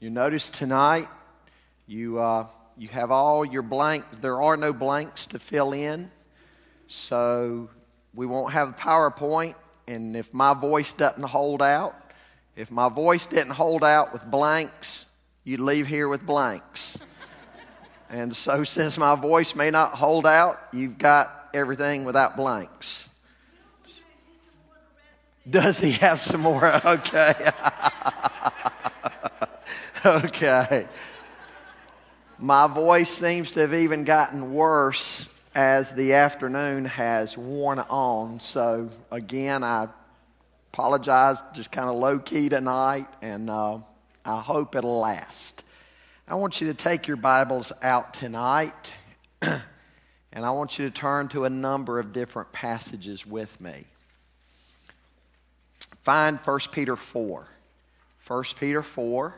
You notice tonight you, uh, you have all your blanks. There are no blanks to fill in. So we won't have a PowerPoint. And if my voice doesn't hold out, if my voice didn't hold out with blanks, you'd leave here with blanks. and so, since my voice may not hold out, you've got everything without blanks. Does he have some more? Okay. okay. My voice seems to have even gotten worse as the afternoon has worn on. So, again, I apologize, just kind of low key tonight, and uh, I hope it'll last. I want you to take your Bibles out tonight, and I want you to turn to a number of different passages with me. Find 1 Peter 4. 1 Peter 4.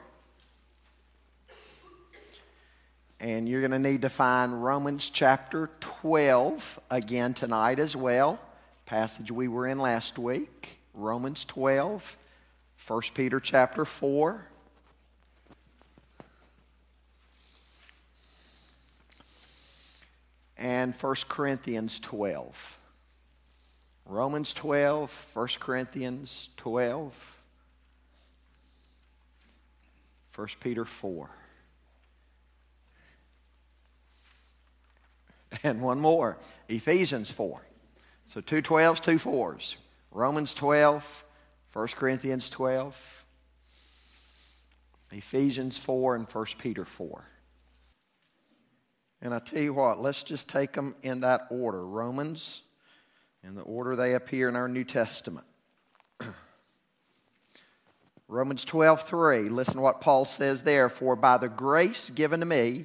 And you're going to need to find Romans chapter 12 again tonight as well. Passage we were in last week. Romans 12, 1 Peter chapter 4. And 1 Corinthians 12. Romans 12, 1 Corinthians 12, 1 Peter 4. And one more, Ephesians 4. So two 12s, two 4s. Romans 12, 1 Corinthians 12, Ephesians 4, and 1 Peter 4. And I tell you what, let's just take them in that order Romans, in the order they appear in our New Testament. Romans 12, 3. Listen to what Paul says there. For by the grace given to me,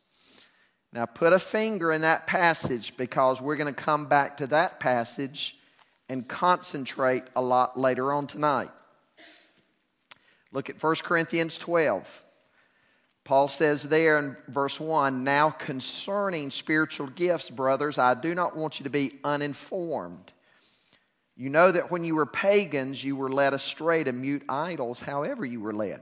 now, put a finger in that passage because we're going to come back to that passage and concentrate a lot later on tonight. Look at 1 Corinthians 12. Paul says there in verse 1 Now concerning spiritual gifts, brothers, I do not want you to be uninformed. You know that when you were pagans, you were led astray to mute idols, however, you were led.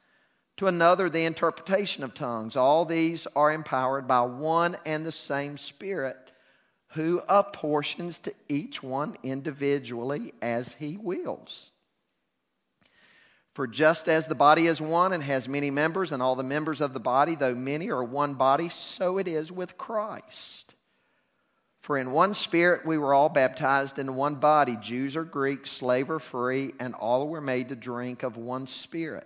to another the interpretation of tongues. All these are empowered by one and the same Spirit who apportions to each one individually as he wills. For just as the body is one and has many members, and all the members of the body, though many, are one body, so it is with Christ. For in one spirit we were all baptized into one body, Jews or Greeks, slave or free, and all were made to drink of one spirit.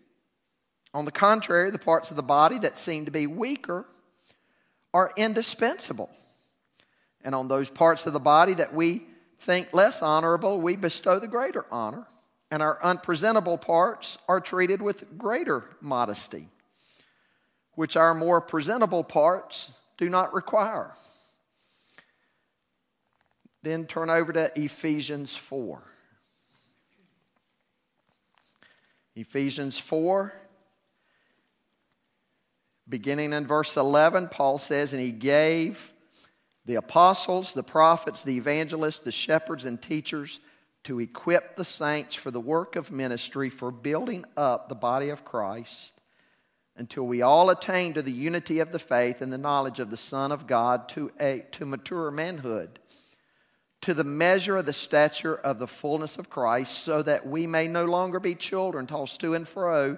On the contrary, the parts of the body that seem to be weaker are indispensable. And on those parts of the body that we think less honorable, we bestow the greater honor. And our unpresentable parts are treated with greater modesty, which our more presentable parts do not require. Then turn over to Ephesians 4. Ephesians 4 Beginning in verse 11, Paul says, And he gave the apostles, the prophets, the evangelists, the shepherds, and teachers to equip the saints for the work of ministry, for building up the body of Christ, until we all attain to the unity of the faith and the knowledge of the Son of God, to, a, to mature manhood, to the measure of the stature of the fullness of Christ, so that we may no longer be children tossed to and fro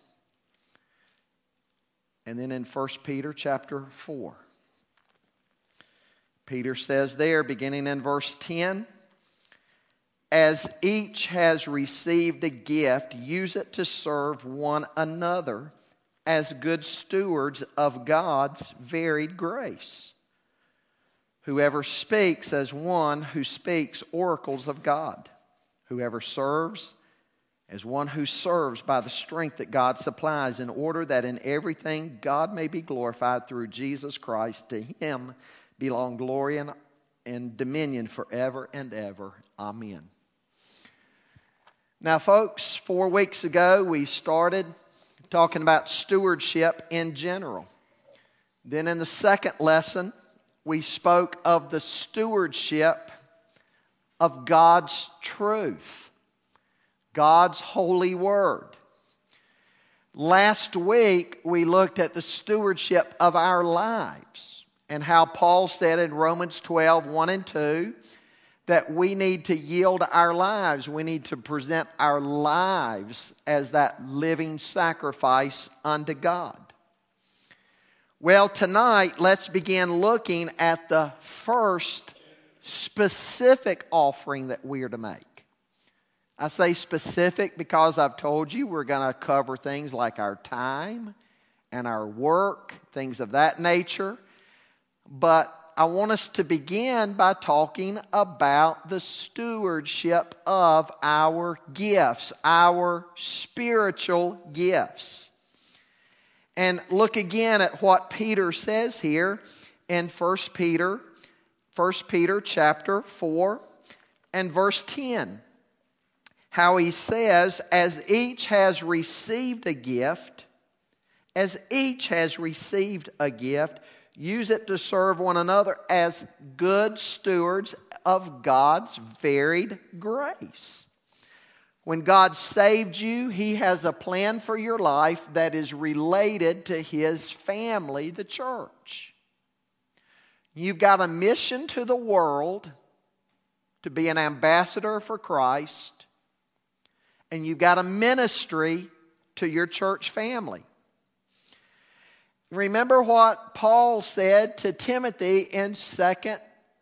And then in 1 Peter chapter 4, Peter says there, beginning in verse 10, as each has received a gift, use it to serve one another as good stewards of God's varied grace. Whoever speaks as one who speaks oracles of God. Whoever serves as one who serves by the strength that God supplies, in order that in everything God may be glorified through Jesus Christ. To him belong glory and, and dominion forever and ever. Amen. Now, folks, four weeks ago we started talking about stewardship in general. Then, in the second lesson, we spoke of the stewardship of God's truth. God's holy word. Last week, we looked at the stewardship of our lives and how Paul said in Romans 12 1 and 2 that we need to yield our lives. We need to present our lives as that living sacrifice unto God. Well, tonight, let's begin looking at the first specific offering that we are to make. I say specific because I've told you we're going to cover things like our time and our work, things of that nature. But I want us to begin by talking about the stewardship of our gifts, our spiritual gifts. And look again at what Peter says here in 1 Peter, 1 Peter chapter 4 and verse 10 how he says, as each has received a gift, as each has received a gift, use it to serve one another as good stewards of God's varied grace. When God saved you, He has a plan for your life that is related to His family, the church. You've got a mission to the world to be an ambassador for Christ and you've got a ministry to your church family. Remember what Paul said to Timothy in 2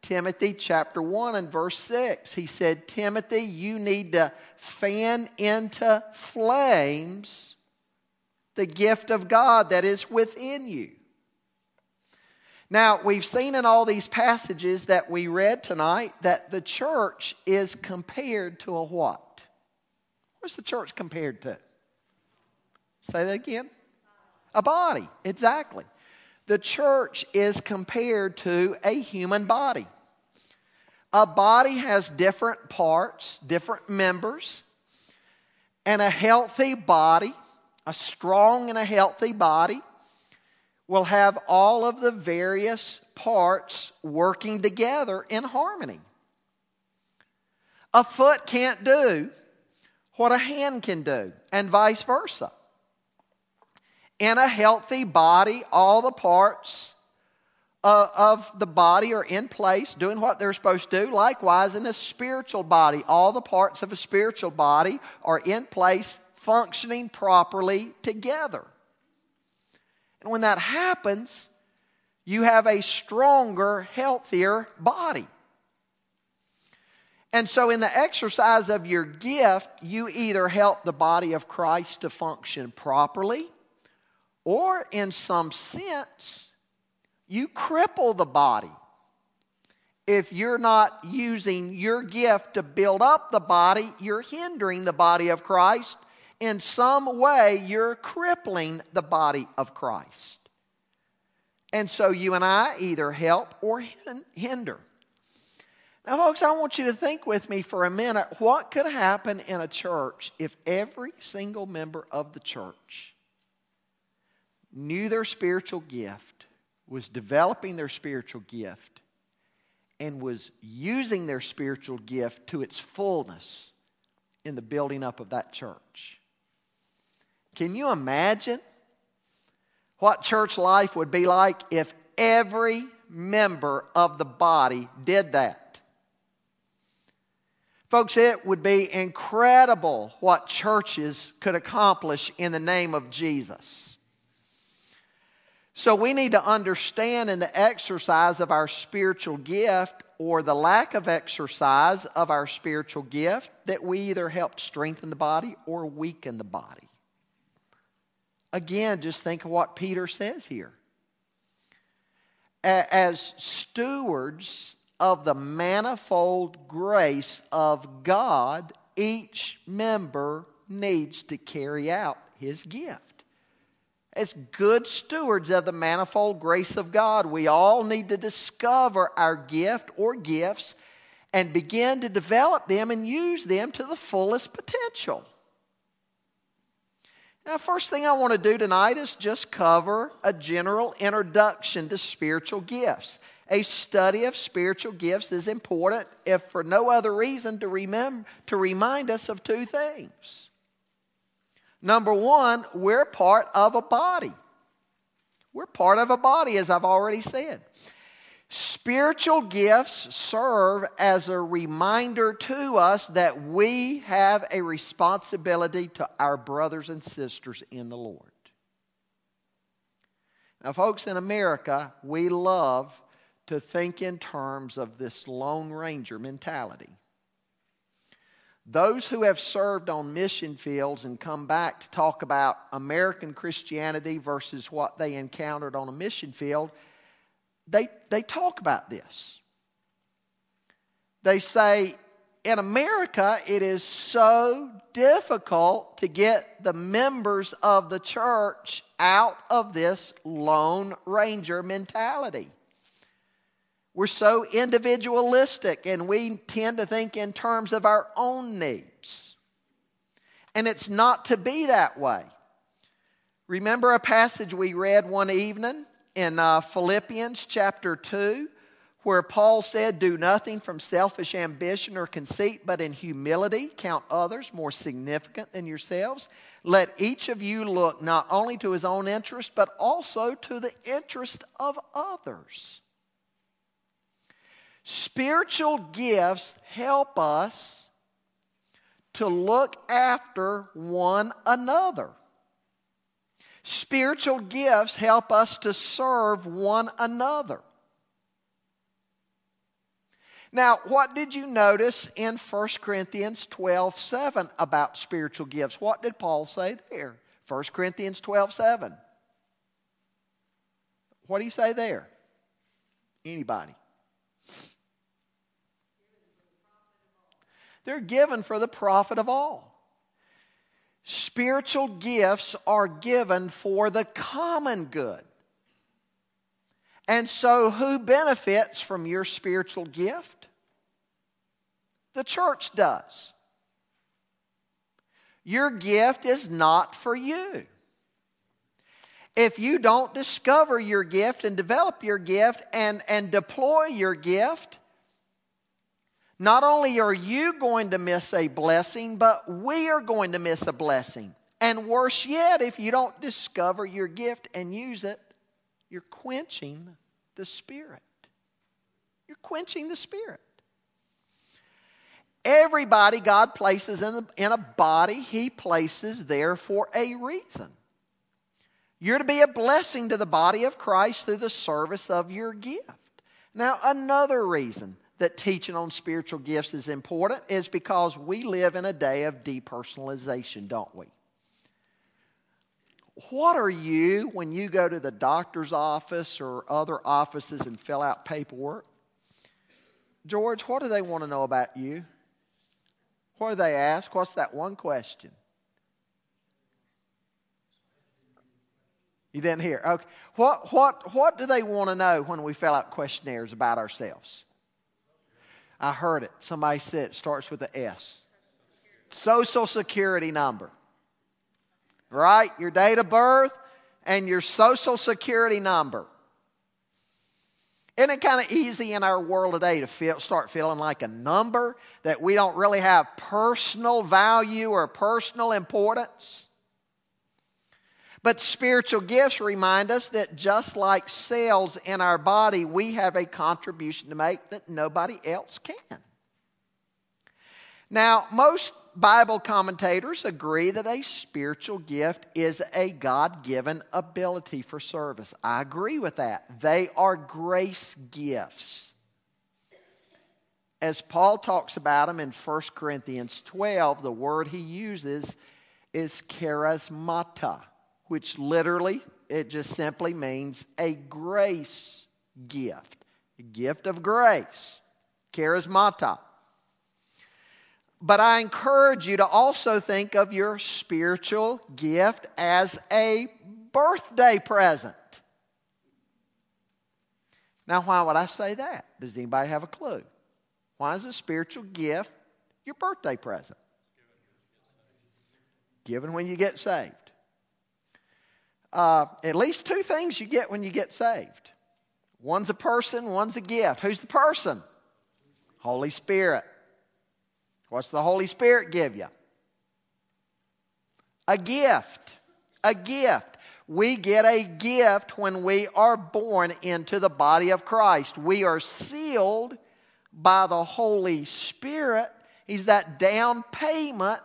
Timothy chapter 1 and verse 6. He said, Timothy, you need to fan into flames the gift of God that is within you. Now, we've seen in all these passages that we read tonight that the church is compared to a what? What's the church compared to? Say that again. A body, exactly. The church is compared to a human body. A body has different parts, different members, and a healthy body, a strong and a healthy body, will have all of the various parts working together in harmony. A foot can't do what a hand can do, and vice versa. In a healthy body, all the parts uh, of the body are in place, doing what they're supposed to do. Likewise, in a spiritual body, all the parts of a spiritual body are in place, functioning properly together. And when that happens, you have a stronger, healthier body. And so, in the exercise of your gift, you either help the body of Christ to function properly, or in some sense, you cripple the body. If you're not using your gift to build up the body, you're hindering the body of Christ. In some way, you're crippling the body of Christ. And so you and I either help or hinder. Now, folks, I want you to think with me for a minute what could happen in a church if every single member of the church knew their spiritual gift, was developing their spiritual gift, and was using their spiritual gift to its fullness in the building up of that church. Can you imagine what church life would be like if every member of the body did that? Folks, it would be incredible what churches could accomplish in the name of Jesus. So we need to understand in the exercise of our spiritual gift or the lack of exercise of our spiritual gift that we either help strengthen the body or weaken the body. Again, just think of what Peter says here. As stewards of the manifold grace of God, each member needs to carry out his gift as good stewards of the manifold grace of God, we all need to discover our gift or gifts and begin to develop them and use them to the fullest potential. Now, first thing I want to do tonight is just cover a general introduction to spiritual gifts. A study of spiritual gifts is important, if for no other reason, to remember to remind us of two things. Number one, we're part of a body. We're part of a body, as I've already said. Spiritual gifts serve as a reminder to us that we have a responsibility to our brothers and sisters in the Lord. Now, folks, in America, we love to think in terms of this Lone Ranger mentality. Those who have served on mission fields and come back to talk about American Christianity versus what they encountered on a mission field, they, they talk about this. They say, in America, it is so difficult to get the members of the church out of this Lone Ranger mentality. We're so individualistic and we tend to think in terms of our own needs. And it's not to be that way. Remember a passage we read one evening in uh, Philippians chapter 2 where Paul said, Do nothing from selfish ambition or conceit, but in humility count others more significant than yourselves. Let each of you look not only to his own interest, but also to the interest of others. Spiritual gifts help us to look after one another. Spiritual gifts help us to serve one another. Now, what did you notice in 1 Corinthians 12 7 about spiritual gifts? What did Paul say there? 1 Corinthians 12 7. What do you say there? Anybody? They're given for the profit of all. Spiritual gifts are given for the common good. And so, who benefits from your spiritual gift? The church does. Your gift is not for you. If you don't discover your gift and develop your gift and, and deploy your gift, not only are you going to miss a blessing, but we are going to miss a blessing. And worse yet, if you don't discover your gift and use it, you're quenching the Spirit. You're quenching the Spirit. Everybody God places in, in a body, He places there for a reason. You're to be a blessing to the body of Christ through the service of your gift. Now, another reason that teaching on spiritual gifts is important is because we live in a day of depersonalization, don't we? What are you when you go to the doctor's office or other offices and fill out paperwork? George, what do they want to know about you? What do they ask? What's that one question? You didn't hear. Okay. What, what, what do they want to know when we fill out questionnaires about ourselves? I heard it. Somebody said it starts with a S. Social security number. Right? Your date of birth and your social security number. Isn't it kind of easy in our world today to feel, start feeling like a number that we don't really have personal value or personal importance? But spiritual gifts remind us that just like cells in our body, we have a contribution to make that nobody else can. Now, most Bible commentators agree that a spiritual gift is a God given ability for service. I agree with that. They are grace gifts. As Paul talks about them in 1 Corinthians 12, the word he uses is charismata which literally, it just simply means a grace gift, a gift of grace, charismata. But I encourage you to also think of your spiritual gift as a birthday present. Now, why would I say that? Does anybody have a clue? Why is a spiritual gift your birthday present? Given when you get saved uh, at least two things you get when you get saved one's a person, one's a gift. Who's the person? Holy Spirit. What's the Holy Spirit give you? A gift. A gift. We get a gift when we are born into the body of Christ. We are sealed by the Holy Spirit. He's that down payment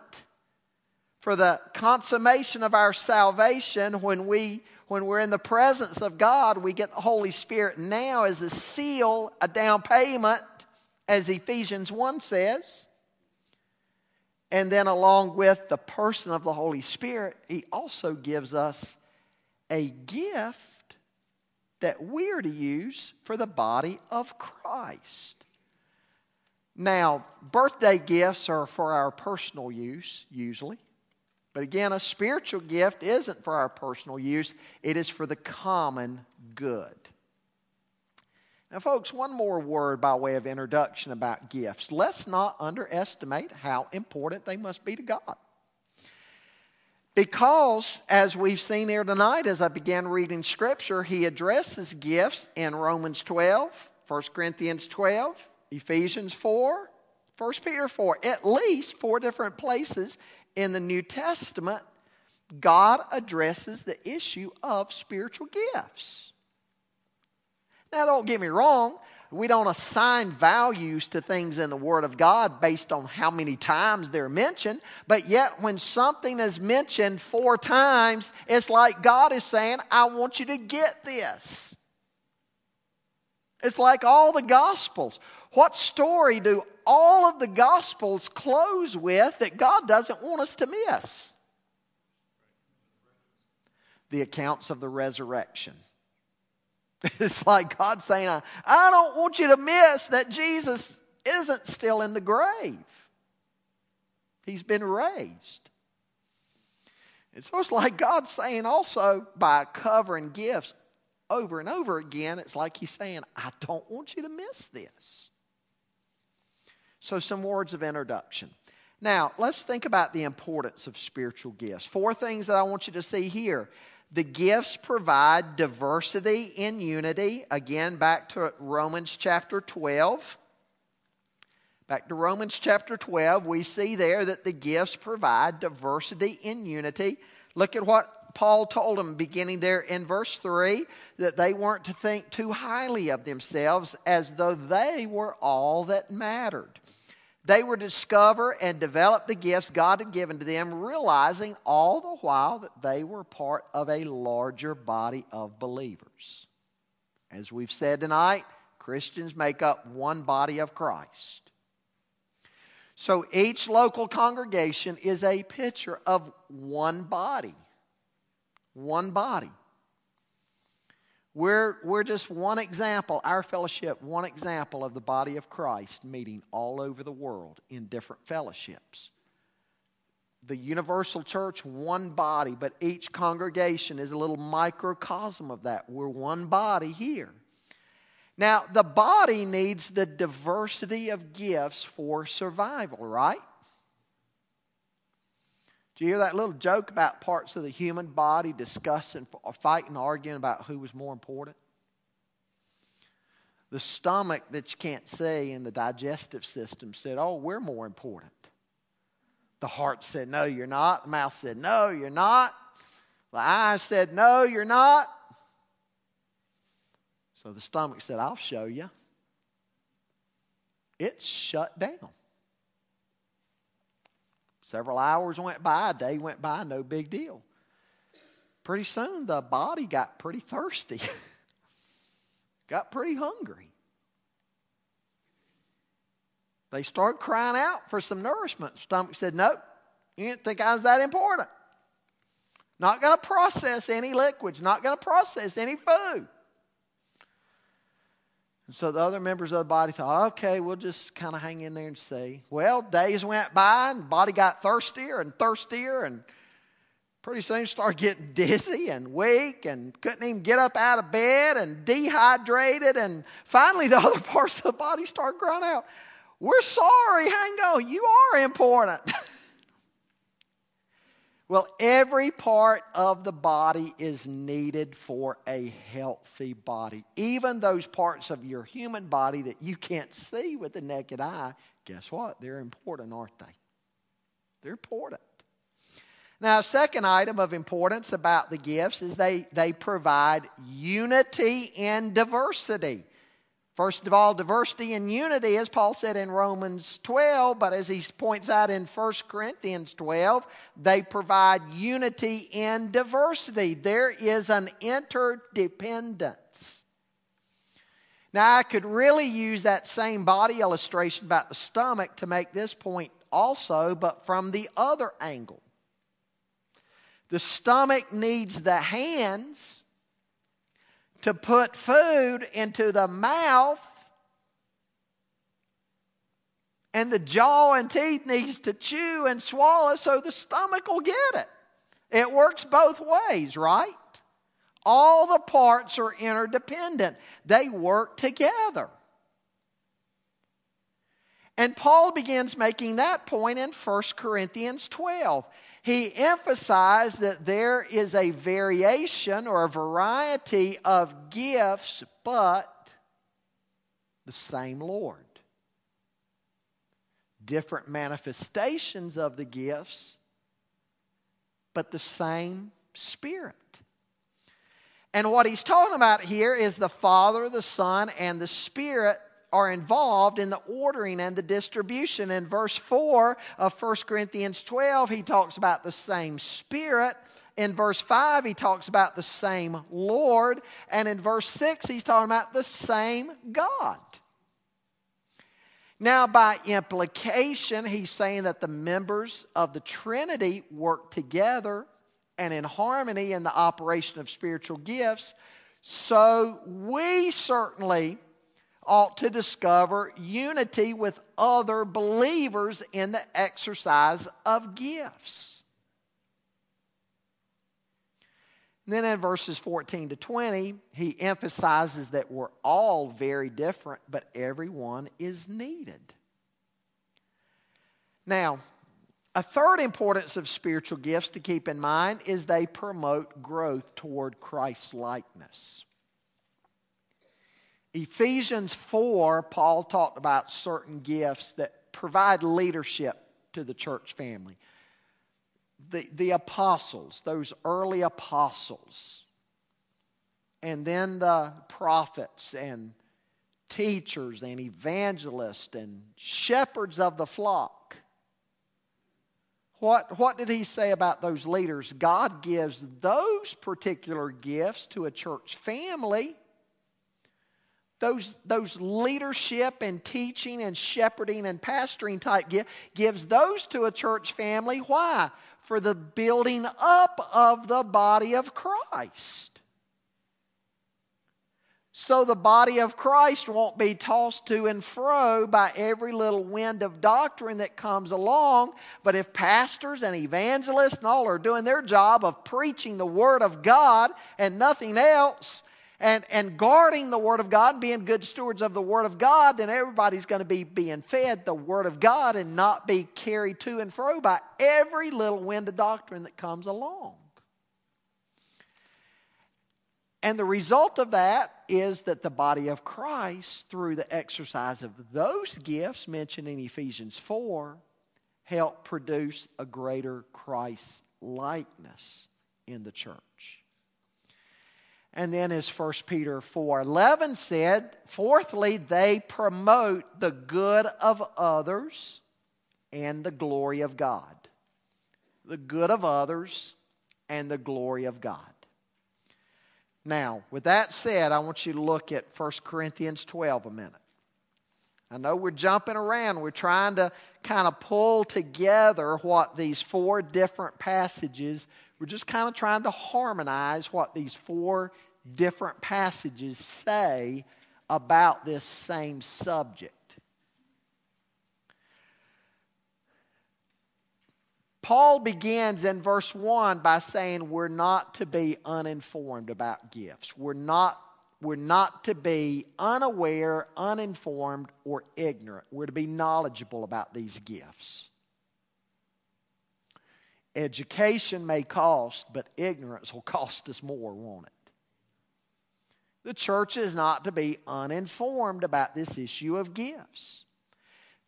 for the consummation of our salvation when we when we're in the presence of God, we get the Holy Spirit now as a seal, a down payment, as Ephesians 1 says. And then, along with the person of the Holy Spirit, He also gives us a gift that we're to use for the body of Christ. Now, birthday gifts are for our personal use, usually. But again, a spiritual gift isn't for our personal use, it is for the common good. Now, folks, one more word by way of introduction about gifts. Let's not underestimate how important they must be to God. Because, as we've seen here tonight, as I began reading Scripture, he addresses gifts in Romans 12, 1 Corinthians 12, Ephesians 4, 1 Peter 4, at least four different places in the New Testament, God addresses the issue of spiritual gifts. Now, don't get me wrong, we don't assign values to things in the Word of God based on how many times they're mentioned, but yet when something is mentioned four times, it's like God is saying, I want you to get this. It's like all the Gospels. What story do all of the Gospels close with that God doesn't want us to miss? The accounts of the resurrection. It's like God saying, I, I don't want you to miss that Jesus isn't still in the grave. He's been raised. It's almost like God saying also by covering gifts over and over again, it's like He's saying, I don't want you to miss this. So, some words of introduction. Now, let's think about the importance of spiritual gifts. Four things that I want you to see here. The gifts provide diversity in unity. Again, back to Romans chapter 12. Back to Romans chapter 12, we see there that the gifts provide diversity in unity. Look at what Paul told them beginning there in verse 3 that they weren't to think too highly of themselves as though they were all that mattered. They were to discover and develop the gifts God had given to them, realizing all the while that they were part of a larger body of believers. As we've said tonight, Christians make up one body of Christ. So each local congregation is a picture of one body. One body. We're, we're just one example, our fellowship, one example of the body of Christ meeting all over the world in different fellowships. The universal church, one body, but each congregation is a little microcosm of that. We're one body here. Now, the body needs the diversity of gifts for survival, right? Do you hear that little joke about parts of the human body discussing, or fighting, arguing about who was more important? The stomach that you can't see and the digestive system said, Oh, we're more important. The heart said, No, you're not. The mouth said, No, you're not. The eyes said, No, you're not. So the stomach said, I'll show you. It's shut down. Several hours went by, a day went by, no big deal. Pretty soon the body got pretty thirsty, got pretty hungry. They started crying out for some nourishment. Stomach said, Nope, you didn't think I was that important. Not going to process any liquids, not going to process any food. And so the other members of the body thought, okay, we'll just kind of hang in there and see. Well, days went by and the body got thirstier and thirstier and pretty soon started getting dizzy and weak and couldn't even get up out of bed and dehydrated. And finally, the other parts of the body started crying out, We're sorry, hang on, you are important. Well, every part of the body is needed for a healthy body. Even those parts of your human body that you can't see with the naked eye, guess what? They're important, aren't they? They're important. Now, second item of importance about the gifts is they, they provide unity in diversity. First of all, diversity and unity, as Paul said in Romans 12, but as he points out in 1 Corinthians 12, they provide unity in diversity. There is an interdependence. Now, I could really use that same body illustration about the stomach to make this point also, but from the other angle. The stomach needs the hands to put food into the mouth and the jaw and teeth needs to chew and swallow so the stomach will get it. It works both ways, right? All the parts are interdependent. They work together. And Paul begins making that point in 1 Corinthians 12 he emphasized that there is a variation or a variety of gifts, but the same Lord. Different manifestations of the gifts, but the same Spirit. And what he's talking about here is the Father, the Son, and the Spirit are involved in the ordering and the distribution. In verse 4 of 1 Corinthians 12, he talks about the same Spirit. In verse 5, he talks about the same Lord. And in verse 6, he's talking about the same God. Now, by implication, he's saying that the members of the Trinity work together and in harmony in the operation of spiritual gifts So we certainly ought to discover unity with other believers in the exercise of gifts. And then in verses 14 to 20, he emphasizes that we're all very different, but everyone is needed. Now, a third importance of spiritual gifts to keep in mind is they promote growth toward Christ's likeness. Ephesians 4, Paul talked about certain gifts that provide leadership to the church family. The, the apostles, those early apostles, and then the prophets and teachers and evangelists and shepherds of the flock. What, what did he say about those leaders? God gives those particular gifts to a church family those, those leadership and teaching and shepherding and pastoring type gift gives those to a church family. Why? For the building up of the body of Christ. So the body of Christ won't be tossed to and fro by every little wind of doctrine that comes along. But if pastors and evangelists and all are doing their job of preaching the Word of God and nothing else, and, and guarding the Word of God and being good stewards of the Word of God, then everybody's going to be being fed the Word of God and not be carried to and fro by every little wind of doctrine that comes along. And the result of that is that the body of Christ, through the exercise of those gifts mentioned in Ephesians 4, help produce a greater Christ likeness in the church. And then as 1 Peter 4:11 said, fourthly, they promote the good of others and the glory of God. The good of others and the glory of God. Now, with that said, I want you to look at 1 Corinthians 12 a minute. I know we're jumping around. We're trying to kind of pull together what these four different passages we're just kind of trying to harmonize what these four different passages say about this same subject. Paul begins in verse 1 by saying we're not to be uninformed about gifts. We're not, we're not to be unaware, uninformed, or ignorant. We're to be knowledgeable about these gifts. Education may cost, but ignorance will cost us more, won't it? The church is not to be uninformed about this issue of gifts.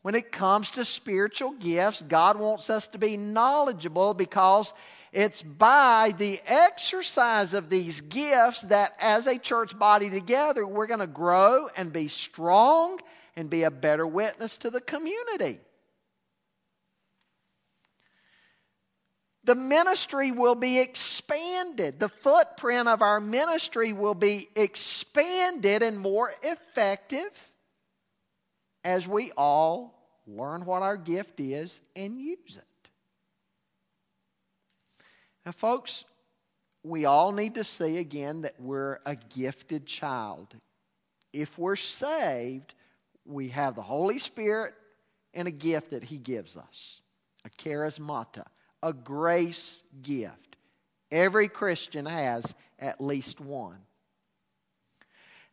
When it comes to spiritual gifts, God wants us to be knowledgeable because it's by the exercise of these gifts that, as a church body together, we're going to grow and be strong and be a better witness to the community. The ministry will be expanded. The footprint of our ministry will be expanded and more effective as we all learn what our gift is and use it. Now, folks, we all need to see again that we're a gifted child. If we're saved, we have the Holy Spirit and a gift that He gives us a charismata a grace gift. Every Christian has at least one.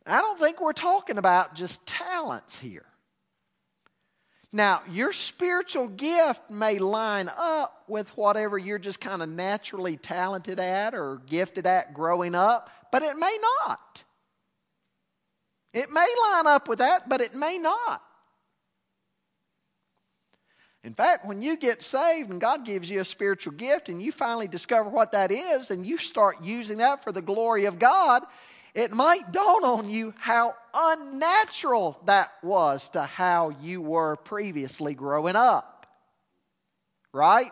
I don't think we're talking about just talents here. Now, your spiritual gift may line up with whatever you're just kind of naturally talented at or gifted at growing up, but it may not. It may line up with that, but it may not. In fact, when you get saved and God gives you a spiritual gift and you finally discover what that is and you start using that for the glory of God, it might dawn on you how unnatural that was to how you were previously growing up. Right?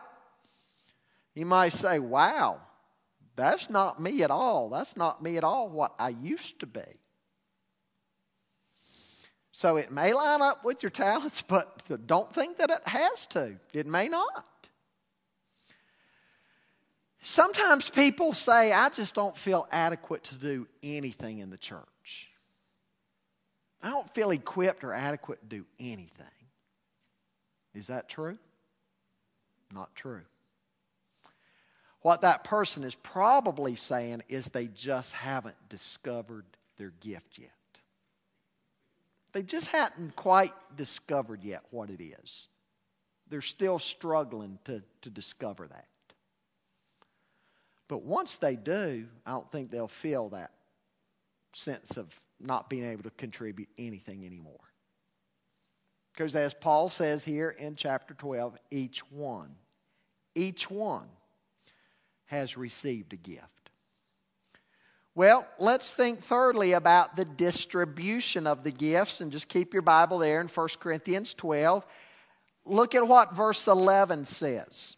You might say, wow, that's not me at all. That's not me at all what I used to be. So it may line up with your talents, but don't think that it has to. It may not. Sometimes people say, I just don't feel adequate to do anything in the church. I don't feel equipped or adequate to do anything. Is that true? Not true. What that person is probably saying is they just haven't discovered their gift yet. They just hadn't quite discovered yet what it is. They're still struggling to, to discover that. But once they do, I don't think they'll feel that sense of not being able to contribute anything anymore. Because as Paul says here in chapter 12, each one, each one has received a gift. Well, let's think thirdly about the distribution of the gifts and just keep your Bible there in 1 Corinthians 12. Look at what verse 11 says.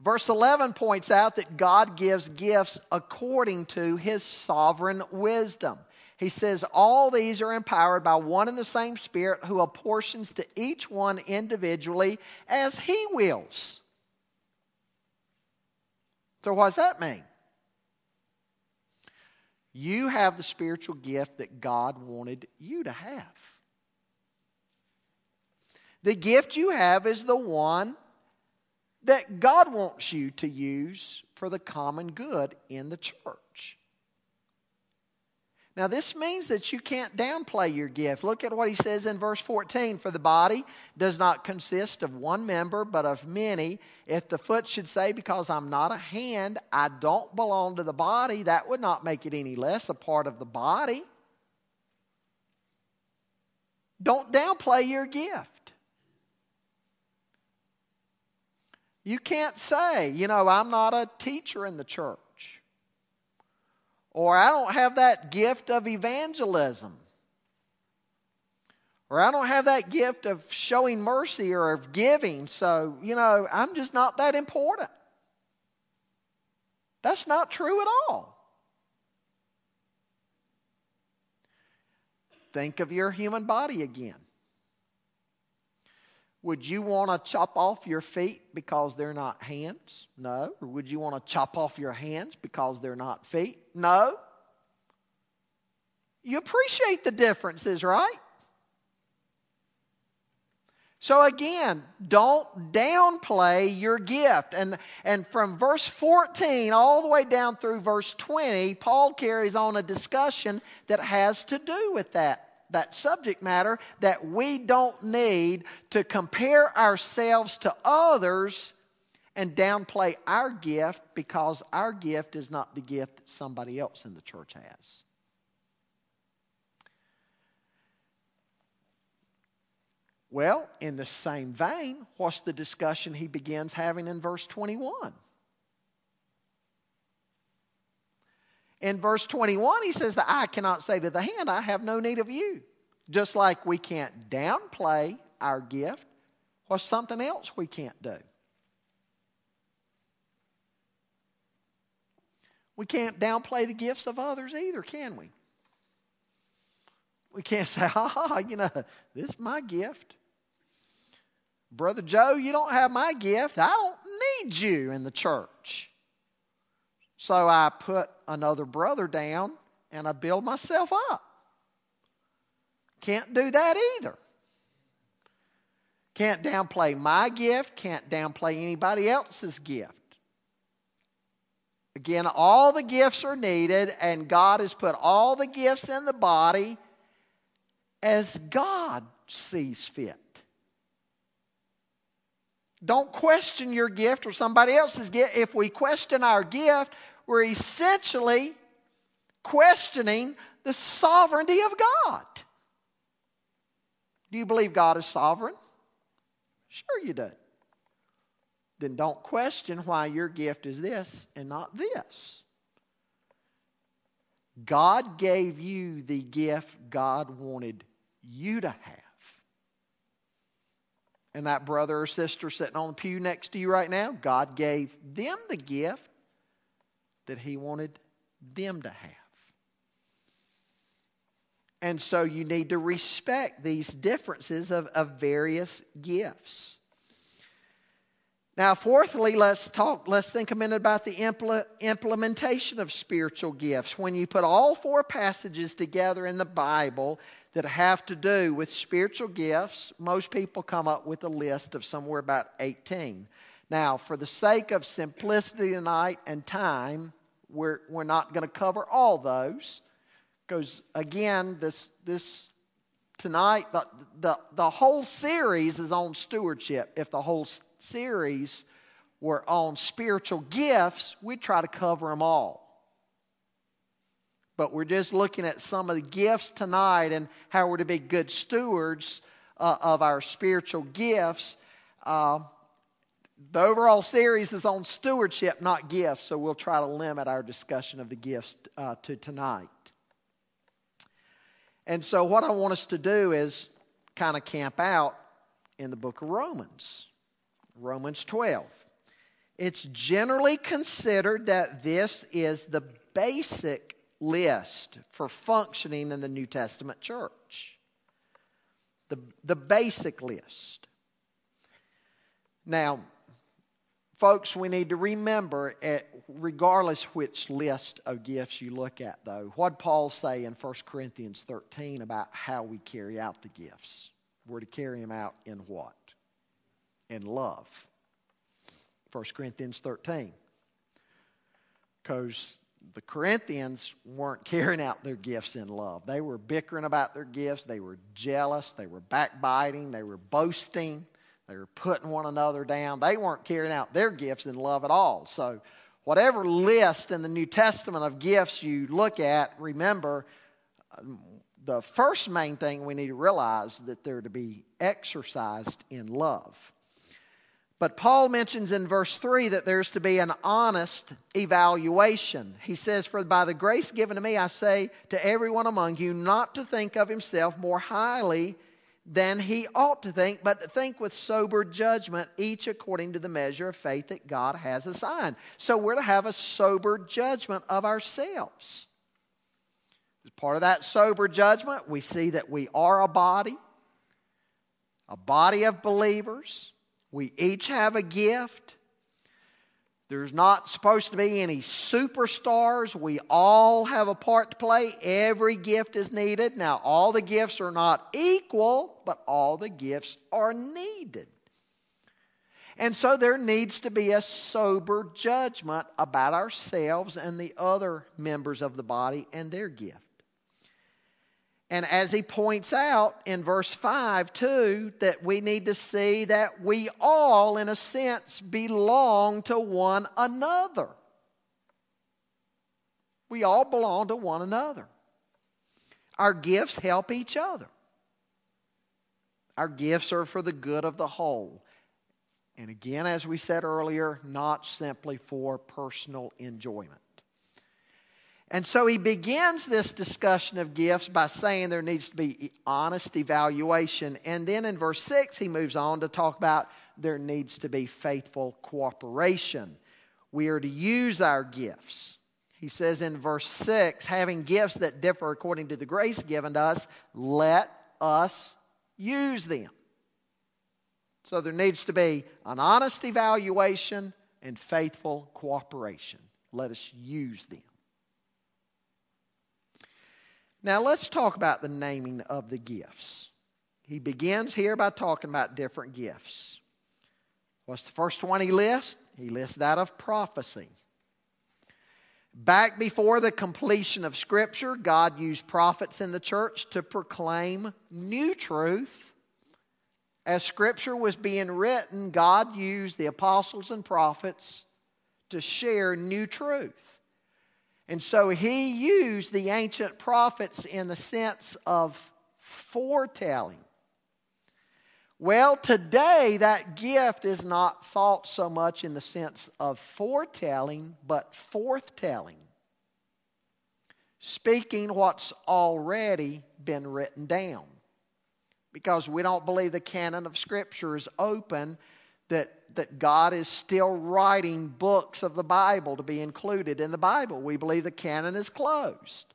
Verse 11 points out that God gives gifts according to his sovereign wisdom. He says, All these are empowered by one and the same Spirit who apportions to each one individually as he wills. So, what does that mean? You have the spiritual gift that God wanted you to have. The gift you have is the one that God wants you to use for the common good in the church. Now, this means that you can't downplay your gift. Look at what he says in verse 14 For the body does not consist of one member, but of many. If the foot should say, Because I'm not a hand, I don't belong to the body, that would not make it any less a part of the body. Don't downplay your gift. You can't say, you know, I'm not a teacher in the church. Or I don't have that gift of evangelism. Or I don't have that gift of showing mercy or of giving. So, you know, I'm just not that important. That's not true at all. Think of your human body again. Would you want to chop off your feet because they're not hands? No. Or would you want to chop off your hands because they're not feet? No. You appreciate the differences, right? So again, don't downplay your gift. And, and from verse 14 all the way down through verse 20, Paul carries on a discussion that has to do with that that subject matter that we don't need to compare ourselves to others and downplay our gift because our gift is not the gift that somebody else in the church has. Well, in the same vein, what's the discussion he begins having in verse 21? In verse 21, he says, The eye cannot say to the hand, I have no need of you. Just like we can't downplay our gift, or something else we can't do. We can't downplay the gifts of others either, can we? We can't say, ha ha, you know, this is my gift. Brother Joe, you don't have my gift. I don't need you in the church. So I put another brother down and I build myself up. Can't do that either. Can't downplay my gift, can't downplay anybody else's gift. Again, all the gifts are needed, and God has put all the gifts in the body as God sees fit. Don't question your gift or somebody else's gift. If we question our gift, we're essentially questioning the sovereignty of God. Do you believe God is sovereign? Sure, you do. Then don't question why your gift is this and not this. God gave you the gift God wanted you to have. And that brother or sister sitting on the pew next to you right now, God gave them the gift that He wanted them to have. And so you need to respect these differences of, of various gifts. Now, fourthly, let's talk, let's think a minute about the impl- implementation of spiritual gifts. When you put all four passages together in the Bible that have to do with spiritual gifts, most people come up with a list of somewhere about 18. Now, for the sake of simplicity tonight and time, we're, we're not going to cover all those. Because again, this, this tonight, the, the, the whole series is on stewardship. If the whole series were on spiritual gifts, we'd try to cover them all. But we're just looking at some of the gifts tonight and how we're to be good stewards uh, of our spiritual gifts. Uh, the overall series is on stewardship, not gifts, so we'll try to limit our discussion of the gifts uh, to tonight. And so, what I want us to do is kind of camp out in the book of Romans, Romans 12. It's generally considered that this is the basic list for functioning in the New Testament church. The, the basic list. Now, Folks, we need to remember, at, regardless which list of gifts you look at, though, what Paul say in 1 Corinthians 13 about how we carry out the gifts. We're to carry them out in what? In love. 1 Corinthians 13. Because the Corinthians weren't carrying out their gifts in love. They were bickering about their gifts. They were jealous. They were backbiting. They were boasting. They were putting one another down. They weren't carrying out their gifts in love at all. So, whatever list in the New Testament of gifts you look at, remember um, the first main thing we need to realize that they're to be exercised in love. But Paul mentions in verse 3 that there's to be an honest evaluation. He says, For by the grace given to me, I say to everyone among you not to think of himself more highly than he ought to think, but to think with sober judgment, each according to the measure of faith that God has assigned. So we're to have a sober judgment of ourselves. As part of that sober judgment, we see that we are a body, a body of believers. We each have a gift. There's not supposed to be any superstars. We all have a part to play. Every gift is needed. Now, all the gifts are not equal, but all the gifts are needed. And so there needs to be a sober judgment about ourselves and the other members of the body and their gift. And as he points out in verse 5 too, that we need to see that we all, in a sense, belong to one another. We all belong to one another. Our gifts help each other. Our gifts are for the good of the whole. And again, as we said earlier, not simply for personal enjoyment. And so he begins this discussion of gifts by saying there needs to be honest evaluation. And then in verse 6, he moves on to talk about there needs to be faithful cooperation. We are to use our gifts. He says in verse 6 having gifts that differ according to the grace given to us, let us use them. So there needs to be an honest evaluation and faithful cooperation. Let us use them. Now, let's talk about the naming of the gifts. He begins here by talking about different gifts. What's the first one he lists? He lists that of prophecy. Back before the completion of Scripture, God used prophets in the church to proclaim new truth. As Scripture was being written, God used the apostles and prophets to share new truth. And so he used the ancient prophets in the sense of foretelling. Well, today that gift is not thought so much in the sense of foretelling, but forthtelling. Speaking what's already been written down. Because we don't believe the canon of Scripture is open that, that God is still writing books of the Bible to be included in the Bible. We believe the canon is closed.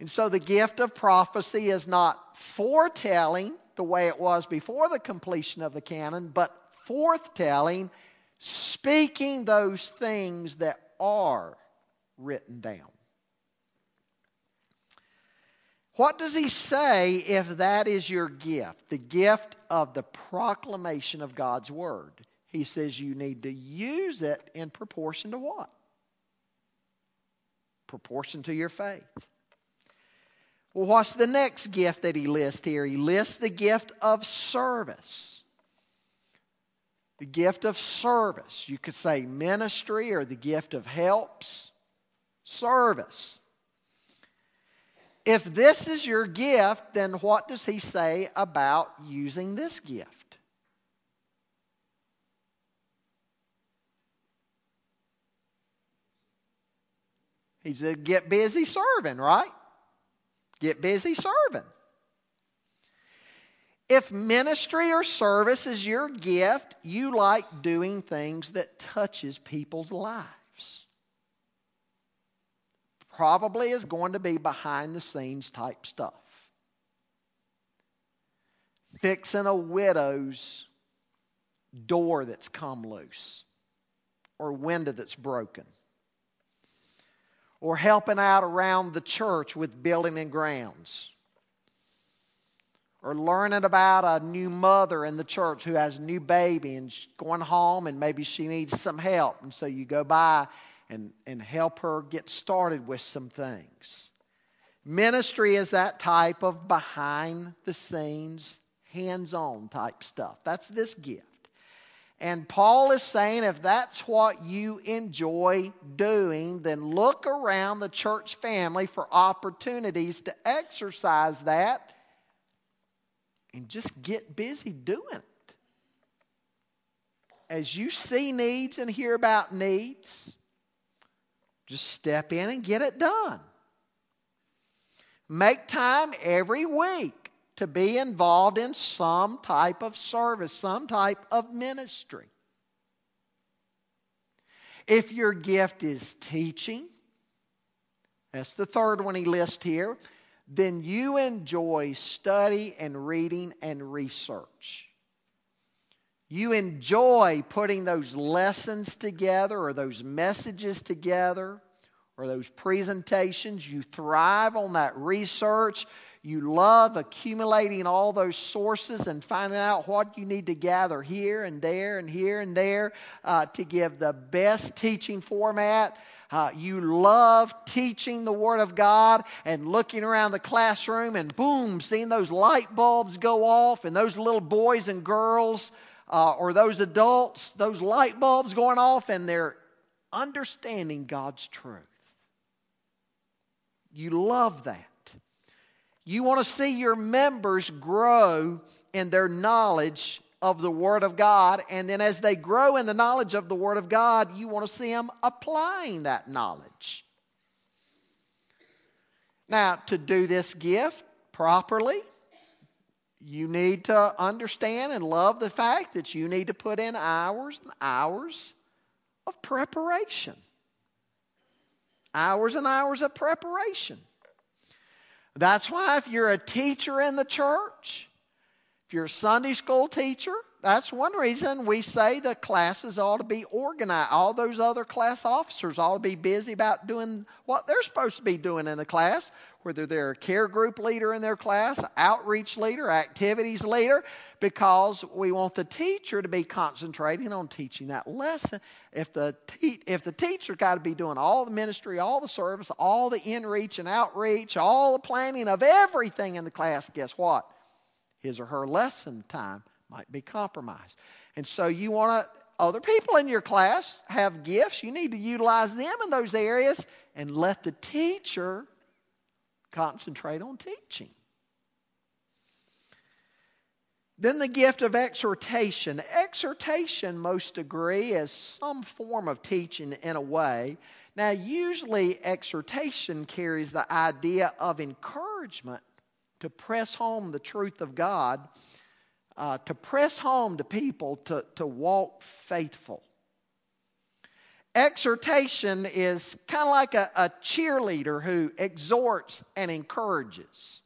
And so the gift of prophecy is not foretelling the way it was before the completion of the canon, but forthtelling, speaking those things that are written down. What does he say if that is your gift? The gift of the proclamation of God's word. He says you need to use it in proportion to what? Proportion to your faith. Well, what's the next gift that he lists here? He lists the gift of service. The gift of service. You could say ministry or the gift of helps. Service. If this is your gift, then what does he say about using this gift? He said, get busy serving, right? Get busy serving. If ministry or service is your gift, you like doing things that touches people's lives probably is going to be behind the scenes type stuff. Fixing a widow's door that's come loose, or window that's broken, or helping out around the church with building and grounds, or learning about a new mother in the church who has a new baby and she's going home and maybe she needs some help. And so you go by and, and help her get started with some things. Ministry is that type of behind the scenes, hands on type stuff. That's this gift. And Paul is saying if that's what you enjoy doing, then look around the church family for opportunities to exercise that and just get busy doing it. As you see needs and hear about needs, just step in and get it done. Make time every week to be involved in some type of service, some type of ministry. If your gift is teaching, that's the third one he lists here, then you enjoy study and reading and research. You enjoy putting those lessons together or those messages together or those presentations. You thrive on that research. You love accumulating all those sources and finding out what you need to gather here and there and here and there uh, to give the best teaching format. Uh, you love teaching the Word of God and looking around the classroom and boom, seeing those light bulbs go off and those little boys and girls uh, or those adults, those light bulbs going off, and they're understanding God's truth. You love that. You want to see your members grow in their knowledge of the Word of God, and then as they grow in the knowledge of the Word of God, you want to see them applying that knowledge. Now, to do this gift properly, you need to understand and love the fact that you need to put in hours and hours of preparation. Hours and hours of preparation. That's why, if you're a teacher in the church, if you're a Sunday school teacher, that's one reason we say the classes ought to be organized. All those other class officers ought to be busy about doing what they're supposed to be doing in the class, whether they're a care group leader in their class, outreach leader, activities leader, because we want the teacher to be concentrating on teaching that lesson. If the, te- if the teacher got to be doing all the ministry, all the service, all the in-reach and outreach, all the planning of everything in the class, guess what? His or her lesson time might be compromised. And so you want to, other people in your class have gifts. You need to utilize them in those areas and let the teacher concentrate on teaching. Then the gift of exhortation. Exhortation, most agree, is some form of teaching in a way. Now, usually, exhortation carries the idea of encouragement to press home the truth of God uh, to press home to people to, to walk faithful. Exhortation is kind of like a, a cheerleader who exhorts and encourages.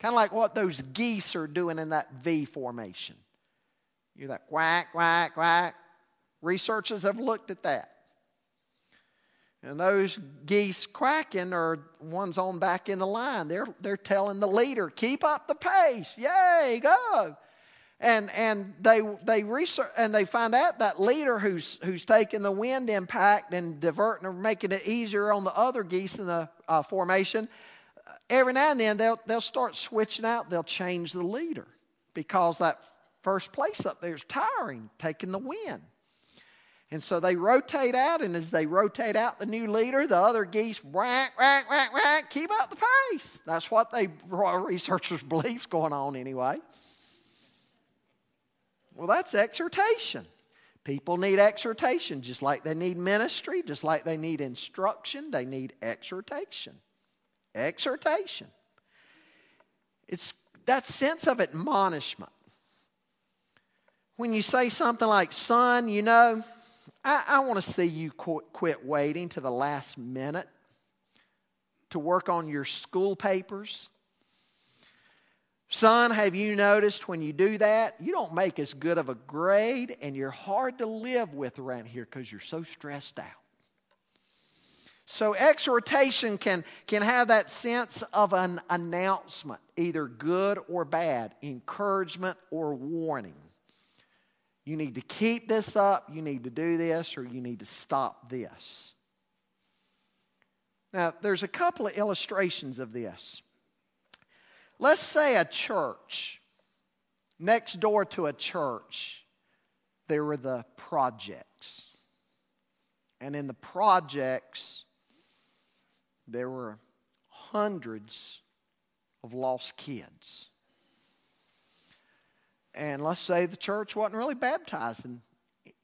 Kind of like what those geese are doing in that V formation. You're that quack, quack, quack. Researchers have looked at that. And those geese quacking are ones on back in the line. They're, they're telling the leader, keep up the pace. Yay, go. And, and they, they research and they find out that leader who's, who's taking the wind impact and diverting or making it easier on the other geese in the uh, formation, every now and then they'll, they'll start switching out. They'll change the leader because that first place up there is tiring, taking the wind. And so they rotate out, and as they rotate out the new leader, the other geese whack, whack, whack, whack, keep up the pace. That's what they researchers believe is going on anyway. Well, that's exhortation. People need exhortation, just like they need ministry, just like they need instruction, they need exhortation. Exhortation. It's that sense of admonishment. When you say something like, son, you know, I, I want to see you quit, quit waiting to the last minute to work on your school papers. Son, have you noticed when you do that, you don't make as good of a grade and you're hard to live with around here because you're so stressed out. So, exhortation can, can have that sense of an announcement, either good or bad, encouragement or warning. You need to keep this up, you need to do this, or you need to stop this. Now, there's a couple of illustrations of this. Let's say a church, next door to a church, there were the projects. And in the projects, there were hundreds of lost kids and let's say the church wasn't really baptizing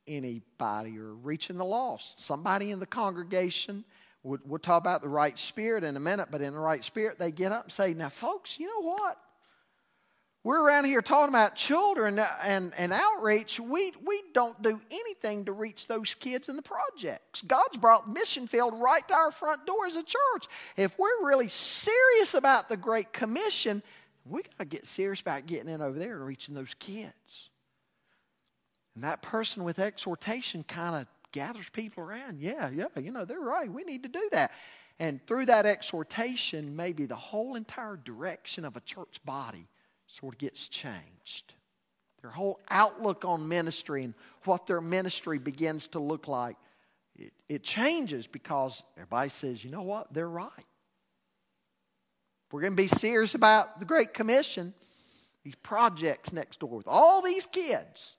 anybody or reaching the lost. Somebody in the congregation, would, we'll talk about the right spirit in a minute, but in the right spirit, they get up and say, Now, folks, you know what? We're around here talking about children and, and outreach. We, we don't do anything to reach those kids in the projects. God's brought Mission Field right to our front door as a church. If we're really serious about the Great Commission, we got to get serious about getting in over there and reaching those kids. And that person with exhortation kind of gathers people around. Yeah, yeah, you know, they're right. We need to do that. And through that exhortation, maybe the whole entire direction of a church body sort of gets changed. Their whole outlook on ministry and what their ministry begins to look like, it, it changes because everybody says, you know what, they're right. If we're going to be serious about the Great Commission, these projects next door with all these kids,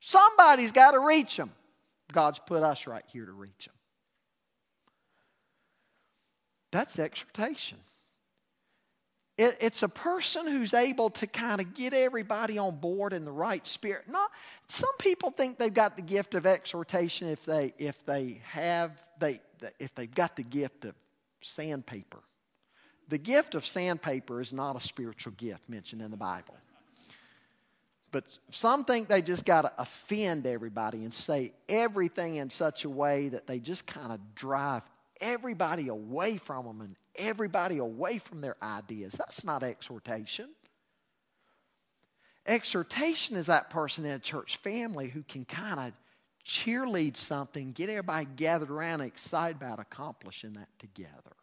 somebody's got to reach them. God's put us right here to reach them. That's exhortation. It, it's a person who's able to kind of get everybody on board in the right spirit. Not some people think they've got the gift of exhortation if they if they have they if they've got the gift of sandpaper the gift of sandpaper is not a spiritual gift mentioned in the Bible. But some think they just got to offend everybody and say everything in such a way that they just kind of drive everybody away from them and everybody away from their ideas. That's not exhortation. Exhortation is that person in a church family who can kind of cheerlead something, get everybody gathered around and excited about accomplishing that together.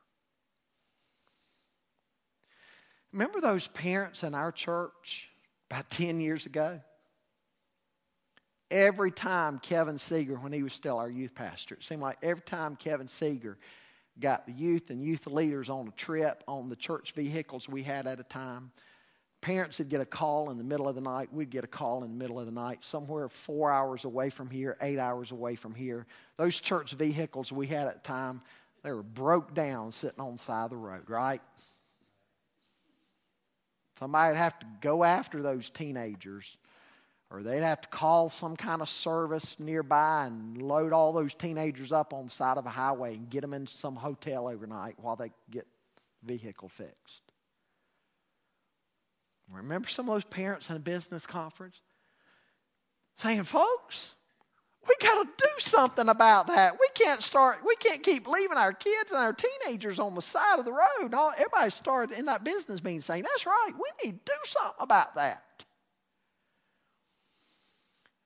Remember those parents in our church about 10 years ago? Every time Kevin Seeger, when he was still our youth pastor, it seemed like every time Kevin Seeger got the youth and youth leaders on a trip on the church vehicles we had at a time, parents would get a call in the middle of the night. We'd get a call in the middle of the night, somewhere four hours away from here, eight hours away from here. Those church vehicles we had at the time, they were broke down sitting on the side of the road, right? Somebody'd have to go after those teenagers, or they'd have to call some kind of service nearby and load all those teenagers up on the side of a highway and get them in some hotel overnight while they get vehicle fixed. Remember some of those parents in a business conference saying, folks, we got to do something about that. We can't start, we can't keep leaving our kids and our teenagers on the side of the road. All, everybody started in that business meeting saying, That's right, we need to do something about that.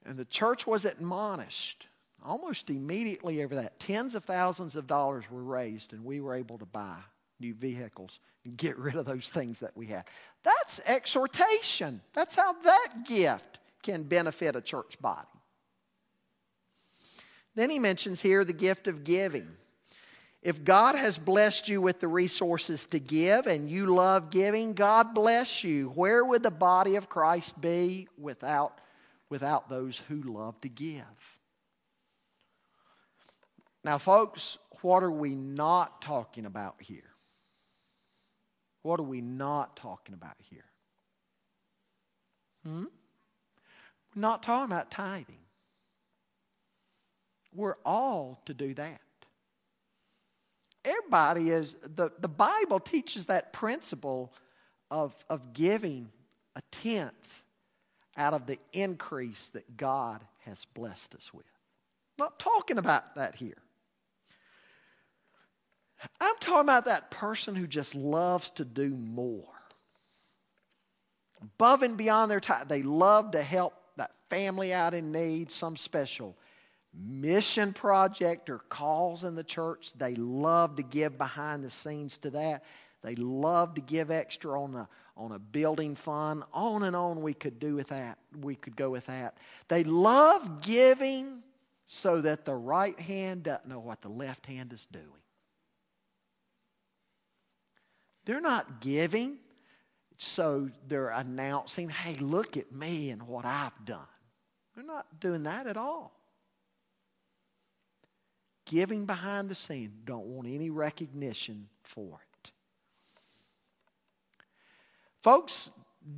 And the church was admonished almost immediately over that. Tens of thousands of dollars were raised, and we were able to buy new vehicles and get rid of those things that we had. That's exhortation. That's how that gift can benefit a church body. Then he mentions here the gift of giving. If God has blessed you with the resources to give and you love giving, God bless you. Where would the body of Christ be without, without those who love to give? Now, folks, what are we not talking about here? What are we not talking about here? Hmm? We're not talking about tithing. We're all to do that. Everybody is, the, the Bible teaches that principle of, of giving a tenth out of the increase that God has blessed us with. I'm not talking about that here. I'm talking about that person who just loves to do more. Above and beyond their time, they love to help that family out in need, some special mission project or cause in the church. They love to give behind the scenes to that. They love to give extra on a, on a building fund. On and on we could do with that. We could go with that. They love giving so that the right hand doesn't know what the left hand is doing. They're not giving, so they're announcing, hey, look at me and what I've done. They're not doing that at all. Giving behind the scene, don't want any recognition for it. Folks,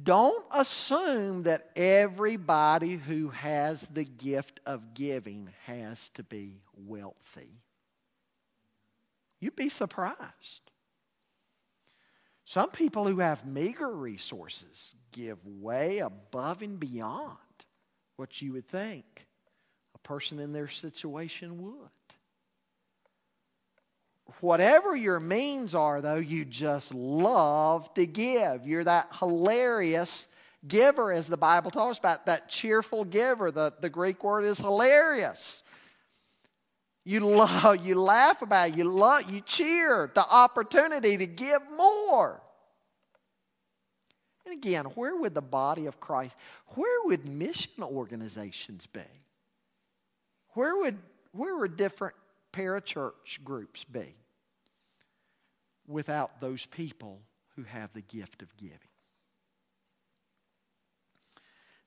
don't assume that everybody who has the gift of giving has to be wealthy. You'd be surprised. Some people who have meager resources give way above and beyond what you would think a person in their situation would. Whatever your means are, though, you just love to give. You're that hilarious giver, as the Bible talks about, that cheerful giver. The, the Greek word is hilarious. You love, you laugh about it, you love, you cheer the opportunity to give more. And again, where would the body of Christ, where would mission organizations be? Where would where would different parachurch groups be without those people who have the gift of giving?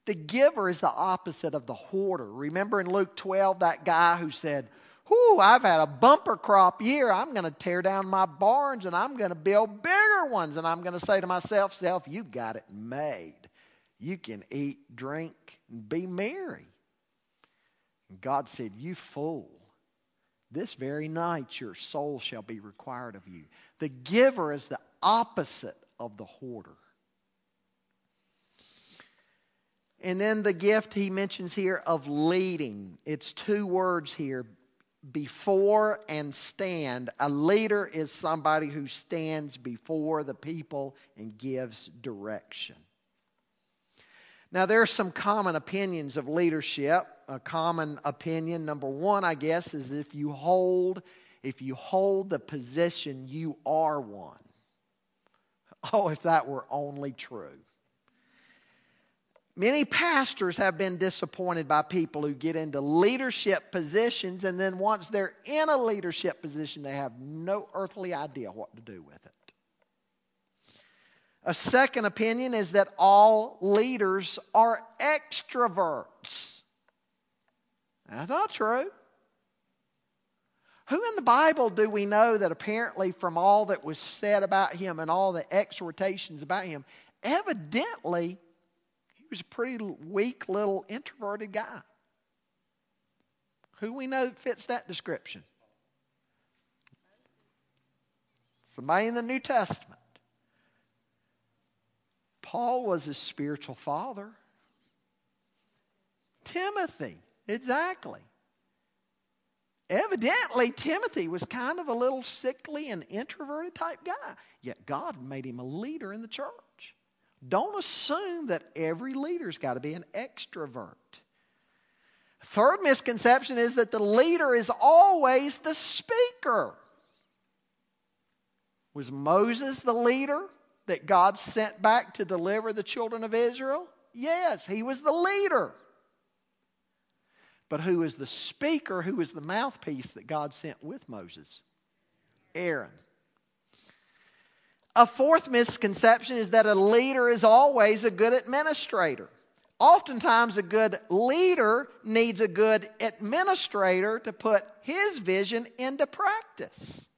The giver is the opposite of the hoarder. Remember in Luke 12, that guy who said, Whew, I've had a bumper crop year. I'm going to tear down my barns and I'm going to build bigger ones. And I'm going to say to myself, Self, you got it made. You can eat, drink, and be merry. And God said, You fool. This very night your soul shall be required of you. The giver is the opposite of the hoarder. And then the gift he mentions here of leading. It's two words here before and stand. A leader is somebody who stands before the people and gives direction. Now, there are some common opinions of leadership. A common opinion, number one, I guess, is if you hold, if you hold the position, you are one. Oh, if that were only true. Many pastors have been disappointed by people who get into leadership positions, and then once they're in a leadership position, they have no earthly idea what to do with it. A second opinion is that all leaders are extroverts. That's not true. Who in the Bible do we know that apparently, from all that was said about him and all the exhortations about him, evidently he was a pretty weak little introverted guy. Who we know fits that description? Somebody in the New Testament. Paul was his spiritual father. Timothy, exactly. Evidently, Timothy was kind of a little sickly and introverted type guy, yet God made him a leader in the church. Don't assume that every leader's got to be an extrovert. Third misconception is that the leader is always the speaker. Was Moses the leader that God sent back to deliver the children of Israel? Yes, he was the leader. But who is the speaker? Who is the mouthpiece that God sent with Moses? Aaron. A fourth misconception is that a leader is always a good administrator. Oftentimes, a good leader needs a good administrator to put his vision into practice.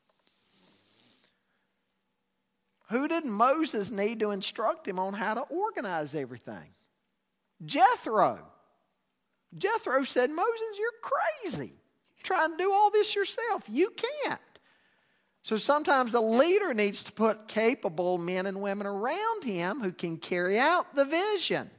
Who did Moses need to instruct him on how to organize everything? Jethro. Jethro said, Moses, you're crazy. You're trying to do all this yourself. You can't. So sometimes a leader needs to put capable men and women around him who can carry out the vision.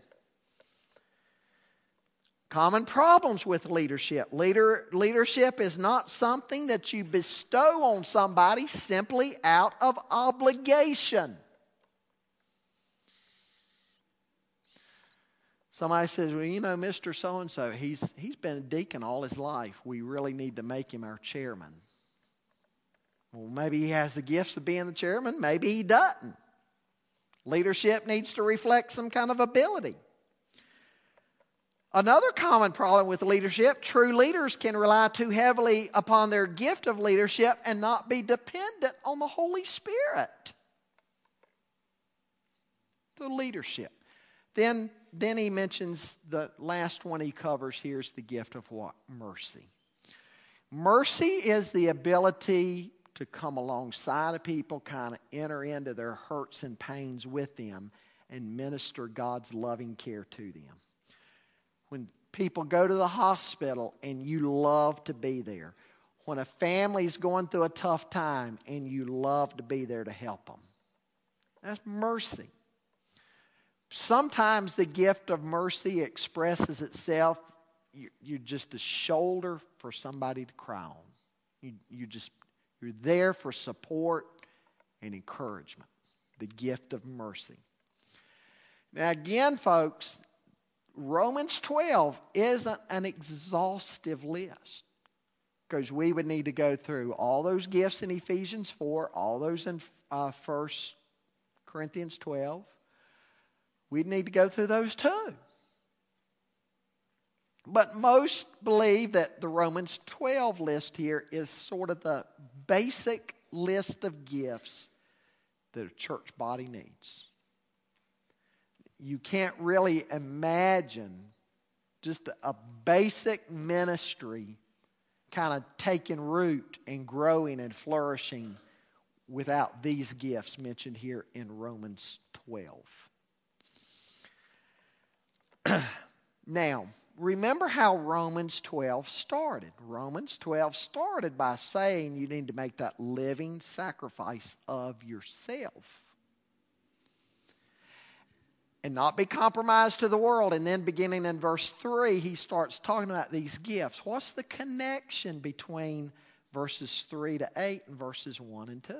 Common problems with leadership. Leader, leadership is not something that you bestow on somebody simply out of obligation. Somebody says, Well, you know, Mr. So and so, he's he's been a deacon all his life. We really need to make him our chairman. Well, maybe he has the gifts of being the chairman, maybe he doesn't. Leadership needs to reflect some kind of ability. Another common problem with leadership true leaders can rely too heavily upon their gift of leadership and not be dependent on the Holy Spirit. The leadership. Then, then he mentions the last one he covers here is the gift of what? Mercy. Mercy is the ability to come alongside of people, kind of enter into their hurts and pains with them, and minister God's loving care to them when people go to the hospital and you love to be there. When a family's going through a tough time and you love to be there to help them. That's mercy. Sometimes the gift of mercy expresses itself. You're just a shoulder for somebody to cry on. You, you just, you're there for support and encouragement. The gift of mercy. Now, again, folks, Romans 12 isn't an exhaustive list because we would need to go through all those gifts in Ephesians 4, all those in uh, 1 Corinthians 12. We'd need to go through those too. But most believe that the Romans 12 list here is sort of the basic list of gifts that a church body needs you can't really imagine just a basic ministry kind of taking root and growing and flourishing without these gifts mentioned here in Romans 12. now, remember how Romans 12 started. Romans 12 started by saying you need to make that living sacrifice of yourself and not be compromised to the world. And then beginning in verse 3, he starts talking about these gifts. What's the connection between verses 3 to 8 and verses 1 and 2?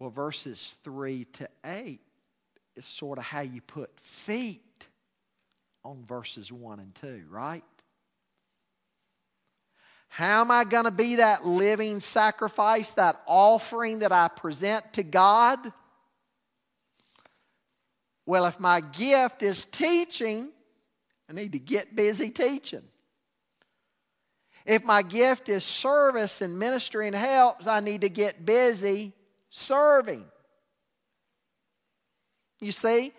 Well, verses 3 to 8 is sort of how you put feet on verses 1 and 2, right? How am I going to be that living sacrifice, that offering that I present to God? Well, if my gift is teaching, I need to get busy teaching. If my gift is service and ministry and helps, I need to get busy serving. You see,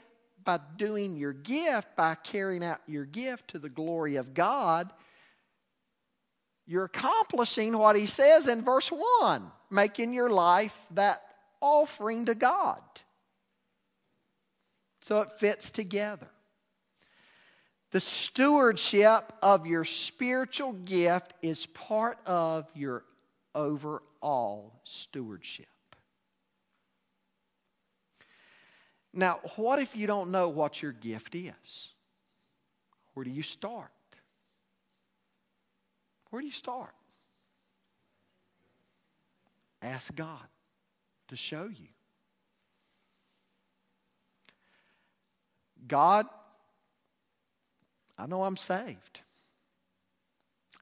by doing your gift, by carrying out your gift to the glory of God, you're accomplishing what he says in verse 1 making your life that offering to God. So it fits together. The stewardship of your spiritual gift is part of your overall stewardship. Now, what if you don't know what your gift is? Where do you start? Where do you start? Ask God to show you. God I know I'm saved.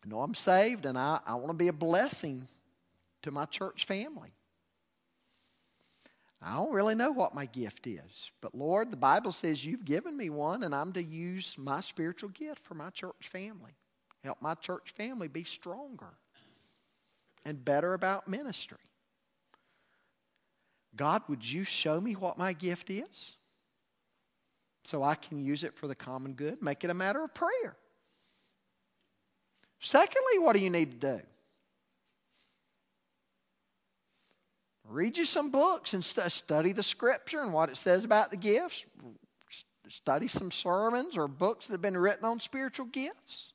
I know I'm saved, and I, I want to be a blessing to my church family. I don't really know what my gift is. But Lord, the Bible says you've given me one, and I'm to use my spiritual gift for my church family. Help my church family be stronger and better about ministry. God, would you show me what my gift is so I can use it for the common good? Make it a matter of prayer. Secondly, what do you need to do? Read you some books and st- study the scripture and what it says about the gifts. Study some sermons or books that have been written on spiritual gifts.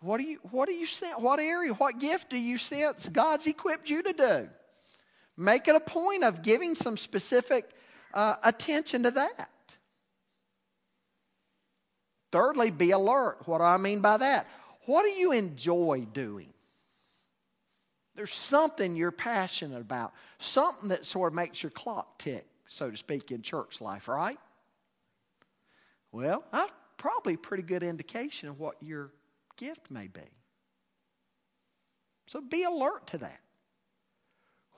What do you what do you sense? What area, what gift do you sense God's equipped you to do? Make it a point of giving some specific uh, attention to that. Thirdly, be alert. What do I mean by that? What do you enjoy doing? There's something you're passionate about, something that sort of makes your clock tick, so to speak, in church life, right? Well, that's probably a pretty good indication of what your gift may be. So be alert to that.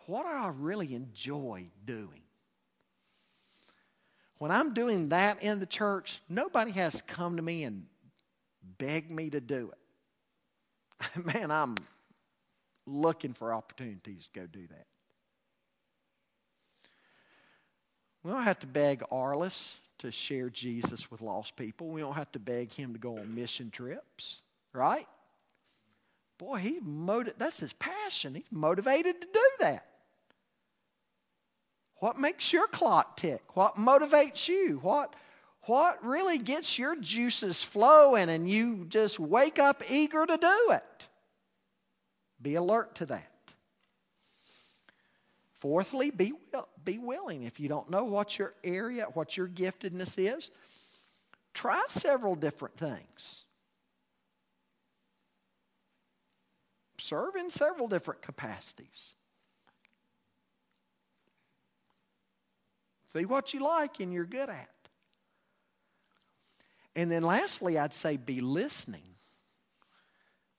What do I really enjoy doing? When I'm doing that in the church, nobody has come to me and begged me to do it. Man, I'm looking for opportunities to go do that. We don't have to beg Arliss to share Jesus with lost people. We don't have to beg him to go on mission trips, right? Boy, he motiv- that's his passion. He's motivated to do that. What makes your clock tick? What motivates you? What, what really gets your juices flowing and you just wake up eager to do it? Be alert to that. Fourthly, be, be willing. If you don't know what your area, what your giftedness is, try several different things. Serve in several different capacities. See what you like and you're good at. And then lastly, I'd say be listening.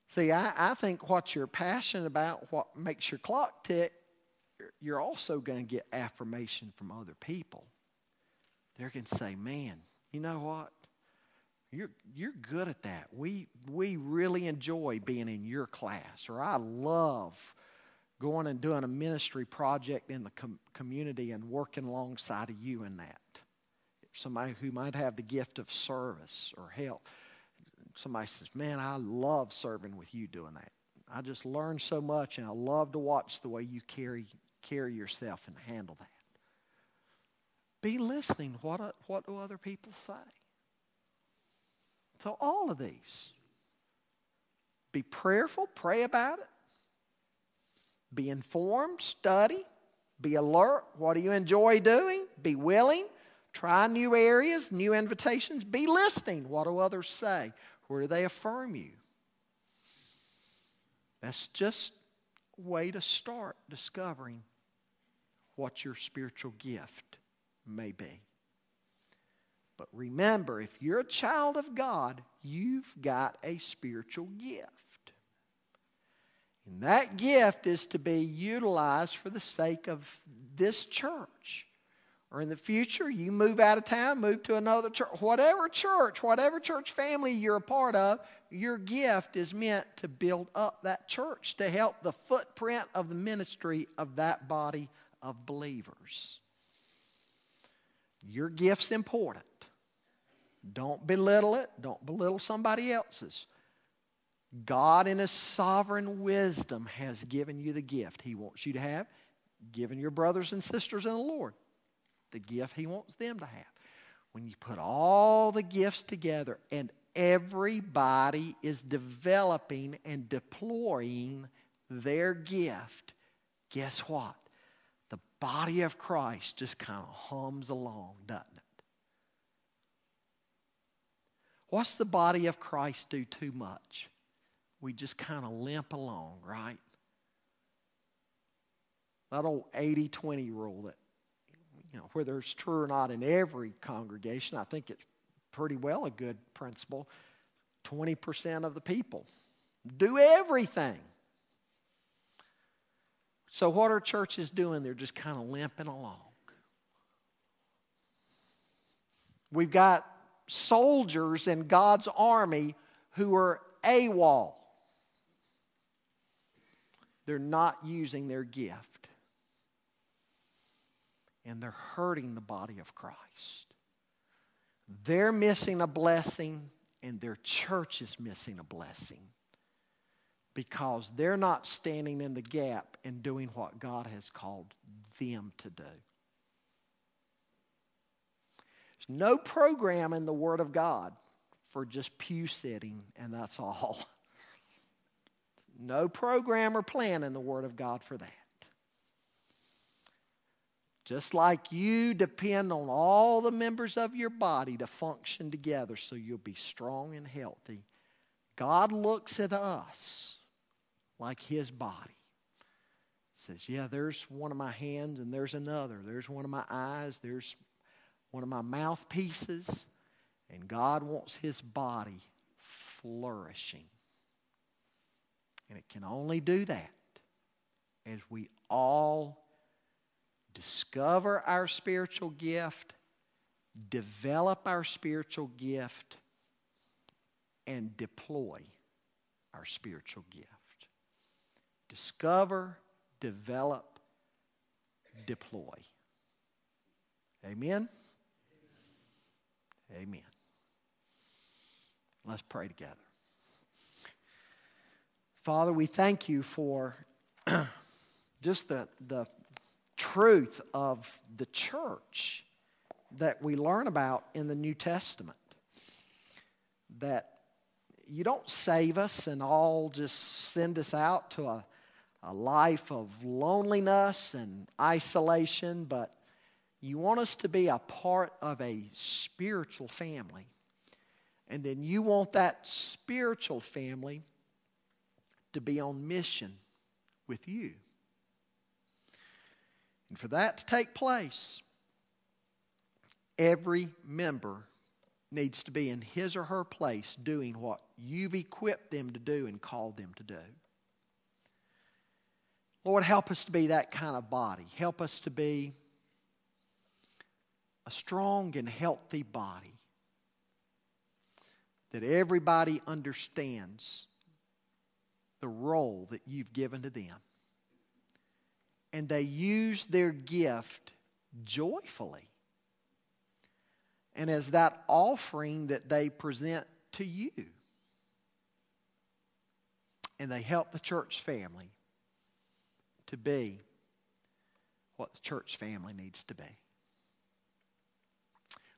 See, I, I think what you're passionate about, what makes your clock tick, you're also going to get affirmation from other people. They're going to say, man, you know what? You're, you're good at that. We, we really enjoy being in your class, or I love going and doing a ministry project in the com- community and working alongside of you in that. Somebody who might have the gift of service or help somebody says, Man, I love serving with you doing that. I just learned so much, and I love to watch the way you carry, carry yourself and handle that. Be listening. What, what do other people say? So, all of these. Be prayerful, pray about it. Be informed, study, be alert. What do you enjoy doing? Be willing. Try new areas, new invitations. Be listening. What do others say? Where do they affirm you? That's just a way to start discovering what your spiritual gift may be. But remember, if you're a child of God, you've got a spiritual gift. And that gift is to be utilized for the sake of this church or in the future you move out of town, move to another church, whatever church, whatever church family you're a part of, your gift is meant to build up that church, to help the footprint of the ministry of that body of believers. Your gift's important. Don't belittle it, don't belittle somebody else's. God, in His sovereign wisdom, has given you the gift He wants you to have, given your brothers and sisters in the Lord the gift He wants them to have. When you put all the gifts together and everybody is developing and deploying their gift, guess what? The body of Christ just kind of hums along, doesn't it? What's the body of Christ do too much? We just kind of limp along, right? That old 80 20 rule that you know, whether it's true or not in every congregation, I think it's pretty well a good principle. 20% of the people do everything. So, what are churches doing? They're just kind of limping along. We've got soldiers in God's army who are AWOL. They're not using their gift. And they're hurting the body of Christ. They're missing a blessing, and their church is missing a blessing because they're not standing in the gap and doing what God has called them to do. There's no program in the Word of God for just pew sitting, and that's all. No program or plan in the Word of God for that. Just like you depend on all the members of your body to function together so you'll be strong and healthy, God looks at us like His body. Says, Yeah, there's one of my hands and there's another. There's one of my eyes. There's one of my mouthpieces. And God wants His body flourishing. And it can only do that as we all discover our spiritual gift, develop our spiritual gift, and deploy our spiritual gift. Discover, develop, deploy. Amen? Amen. Let's pray together. Father, we thank you for just the, the truth of the church that we learn about in the New Testament. That you don't save us and all just send us out to a, a life of loneliness and isolation, but you want us to be a part of a spiritual family. And then you want that spiritual family to be on mission with you. And for that to take place, every member needs to be in his or her place doing what you've equipped them to do and called them to do. Lord, help us to be that kind of body. Help us to be a strong and healthy body that everybody understands the role that you've given to them. And they use their gift joyfully and as that offering that they present to you. And they help the church family to be what the church family needs to be.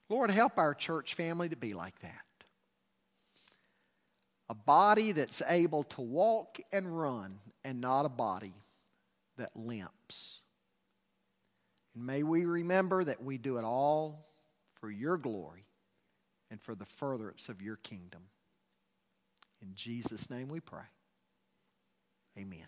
Lord, help our church family to be like that a body that's able to walk and run, and not a body that limps. And may we remember that we do it all for your glory and for the furtherance of your kingdom. In Jesus' name we pray. Amen.